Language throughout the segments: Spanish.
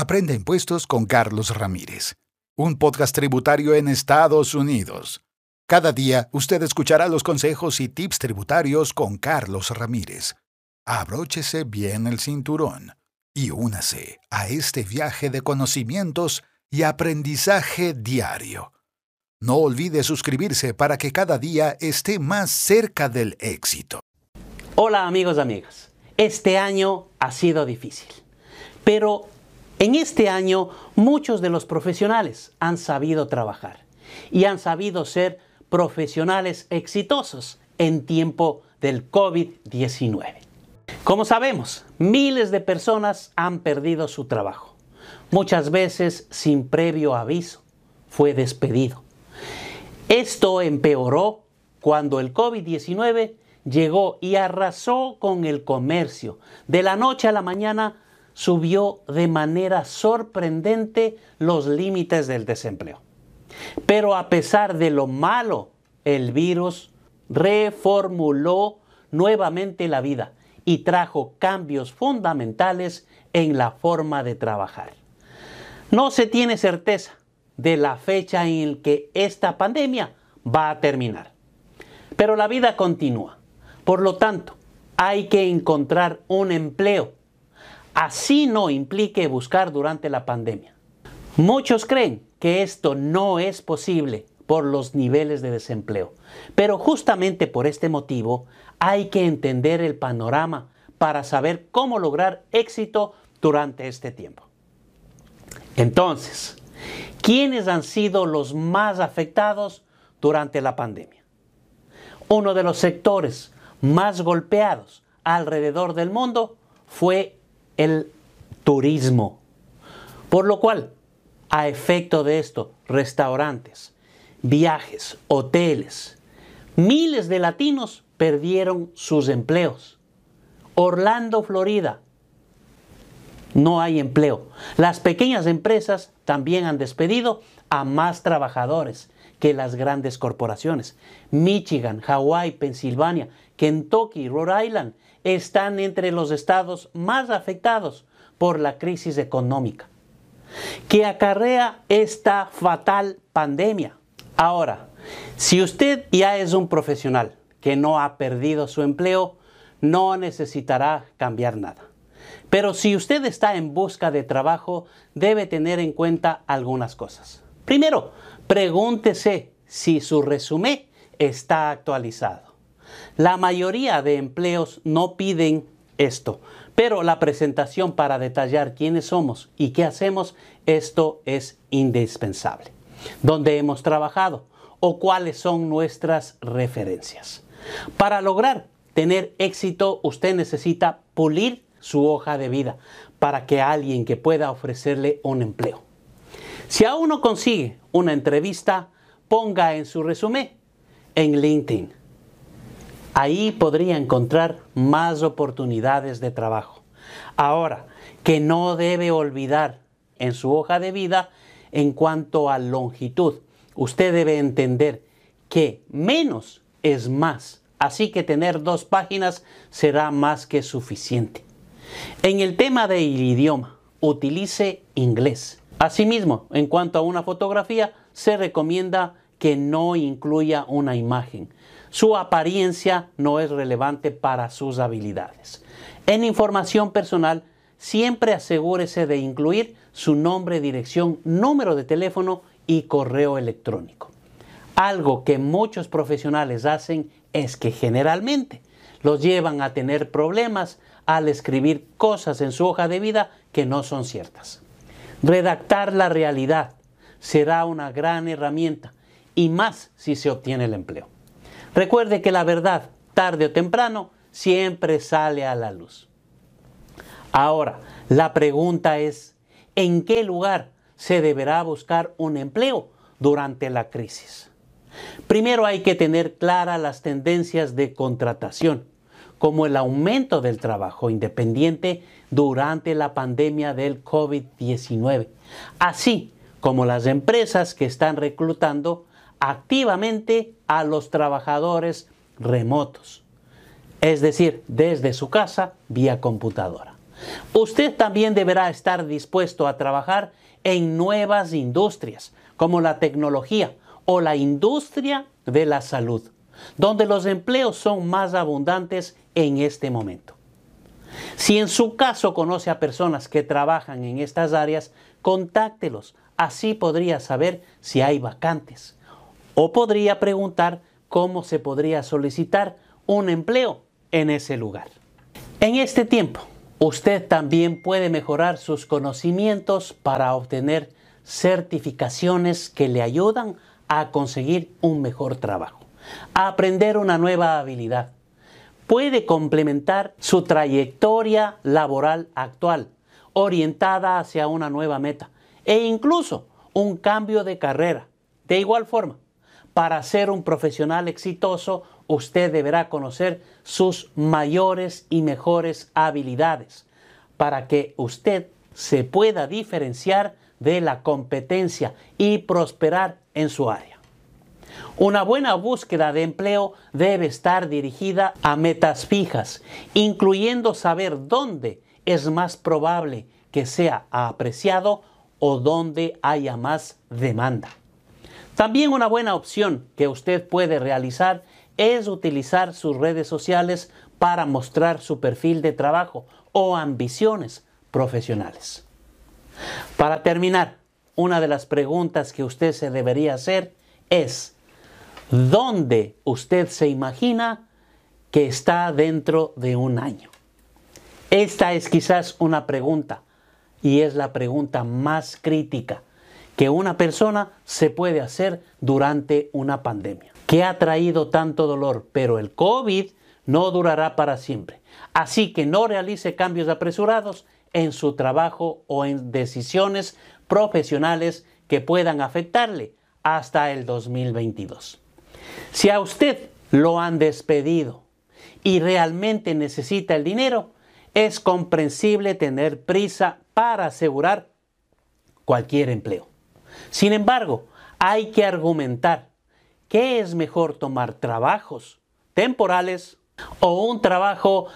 Aprende impuestos con Carlos Ramírez, un podcast tributario en Estados Unidos. Cada día usted escuchará los consejos y tips tributarios con Carlos Ramírez. Abróchese bien el cinturón y únase a este viaje de conocimientos y aprendizaje diario. No olvide suscribirse para que cada día esté más cerca del éxito. Hola amigos y amigas. Este año ha sido difícil, pero en este año muchos de los profesionales han sabido trabajar y han sabido ser profesionales exitosos en tiempo del COVID-19. Como sabemos, miles de personas han perdido su trabajo, muchas veces sin previo aviso. Fue despedido. Esto empeoró cuando el COVID-19 llegó y arrasó con el comercio. De la noche a la mañana subió de manera sorprendente los límites del desempleo. Pero a pesar de lo malo, el virus reformuló nuevamente la vida y trajo cambios fundamentales en la forma de trabajar. No se tiene certeza de la fecha en que esta pandemia va a terminar, pero la vida continúa. Por lo tanto, hay que encontrar un empleo así no implique buscar durante la pandemia. Muchos creen que esto no es posible por los niveles de desempleo, pero justamente por este motivo hay que entender el panorama para saber cómo lograr éxito durante este tiempo. Entonces, ¿quiénes han sido los más afectados durante la pandemia? Uno de los sectores más golpeados alrededor del mundo fue el turismo. Por lo cual, a efecto de esto, restaurantes, viajes, hoteles, miles de latinos perdieron sus empleos. Orlando, Florida, no hay empleo. Las pequeñas empresas también han despedido a más trabajadores que las grandes corporaciones. Michigan, Hawái, Pensilvania, Kentucky, Rhode Island están entre los estados más afectados por la crisis económica que acarrea esta fatal pandemia. Ahora, si usted ya es un profesional que no ha perdido su empleo, no necesitará cambiar nada. Pero si usted está en busca de trabajo, debe tener en cuenta algunas cosas. Primero, pregúntese si su resumen está actualizado. La mayoría de empleos no piden esto, pero la presentación para detallar quiénes somos y qué hacemos, esto es indispensable. ¿Dónde hemos trabajado o cuáles son nuestras referencias? Para lograr tener éxito, usted necesita pulir su hoja de vida para que alguien que pueda ofrecerle un empleo. Si aún no consigue una entrevista, ponga en su resumen en LinkedIn Ahí podría encontrar más oportunidades de trabajo. Ahora, que no debe olvidar en su hoja de vida en cuanto a longitud. Usted debe entender que menos es más. Así que tener dos páginas será más que suficiente. En el tema del idioma, utilice inglés. Asimismo, en cuanto a una fotografía, se recomienda que no incluya una imagen. Su apariencia no es relevante para sus habilidades. En información personal, siempre asegúrese de incluir su nombre, dirección, número de teléfono y correo electrónico. Algo que muchos profesionales hacen es que generalmente los llevan a tener problemas al escribir cosas en su hoja de vida que no son ciertas. Redactar la realidad será una gran herramienta y más si se obtiene el empleo. Recuerde que la verdad, tarde o temprano, siempre sale a la luz. Ahora, la pregunta es, ¿en qué lugar se deberá buscar un empleo durante la crisis? Primero hay que tener claras las tendencias de contratación, como el aumento del trabajo independiente durante la pandemia del COVID-19, así como las empresas que están reclutando activamente a los trabajadores remotos, es decir, desde su casa vía computadora. Usted también deberá estar dispuesto a trabajar en nuevas industrias, como la tecnología o la industria de la salud, donde los empleos son más abundantes en este momento. Si en su caso conoce a personas que trabajan en estas áreas, contáctelos. Así podría saber si hay vacantes. O podría preguntar cómo se podría solicitar un empleo en ese lugar. En este tiempo, usted también puede mejorar sus conocimientos para obtener certificaciones que le ayudan a conseguir un mejor trabajo, a aprender una nueva habilidad. Puede complementar su trayectoria laboral actual, orientada hacia una nueva meta, e incluso un cambio de carrera. De igual forma, para ser un profesional exitoso, usted deberá conocer sus mayores y mejores habilidades para que usted se pueda diferenciar de la competencia y prosperar en su área. Una buena búsqueda de empleo debe estar dirigida a metas fijas, incluyendo saber dónde es más probable que sea apreciado o dónde haya más demanda. También una buena opción que usted puede realizar es utilizar sus redes sociales para mostrar su perfil de trabajo o ambiciones profesionales. Para terminar, una de las preguntas que usted se debería hacer es, ¿dónde usted se imagina que está dentro de un año? Esta es quizás una pregunta y es la pregunta más crítica que una persona se puede hacer durante una pandemia. Que ha traído tanto dolor, pero el COVID no durará para siempre. Así que no realice cambios apresurados en su trabajo o en decisiones profesionales que puedan afectarle hasta el 2022. Si a usted lo han despedido y realmente necesita el dinero, es comprensible tener prisa para asegurar cualquier empleo. Sin embargo, hay que argumentar qué es mejor tomar trabajos temporales o un trabajo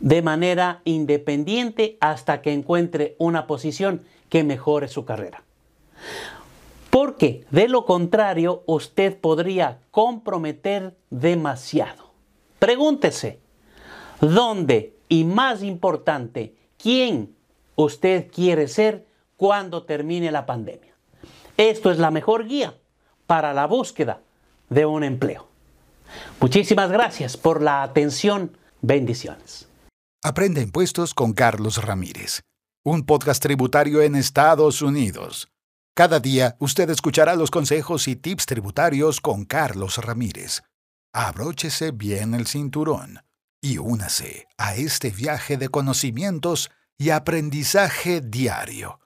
de manera independiente hasta que encuentre una posición que mejore su carrera. Porque de lo contrario usted podría comprometer demasiado. Pregúntese, ¿dónde y más importante, quién usted quiere ser cuando termine la pandemia? Esto es la mejor guía para la búsqueda de un empleo. Muchísimas gracias por la atención. Bendiciones. Aprende impuestos con Carlos Ramírez, un podcast tributario en Estados Unidos. Cada día usted escuchará los consejos y tips tributarios con Carlos Ramírez. Abróchese bien el cinturón y únase a este viaje de conocimientos y aprendizaje diario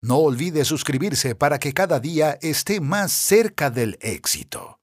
no olvide suscribirse para que cada día esté más cerca del éxito.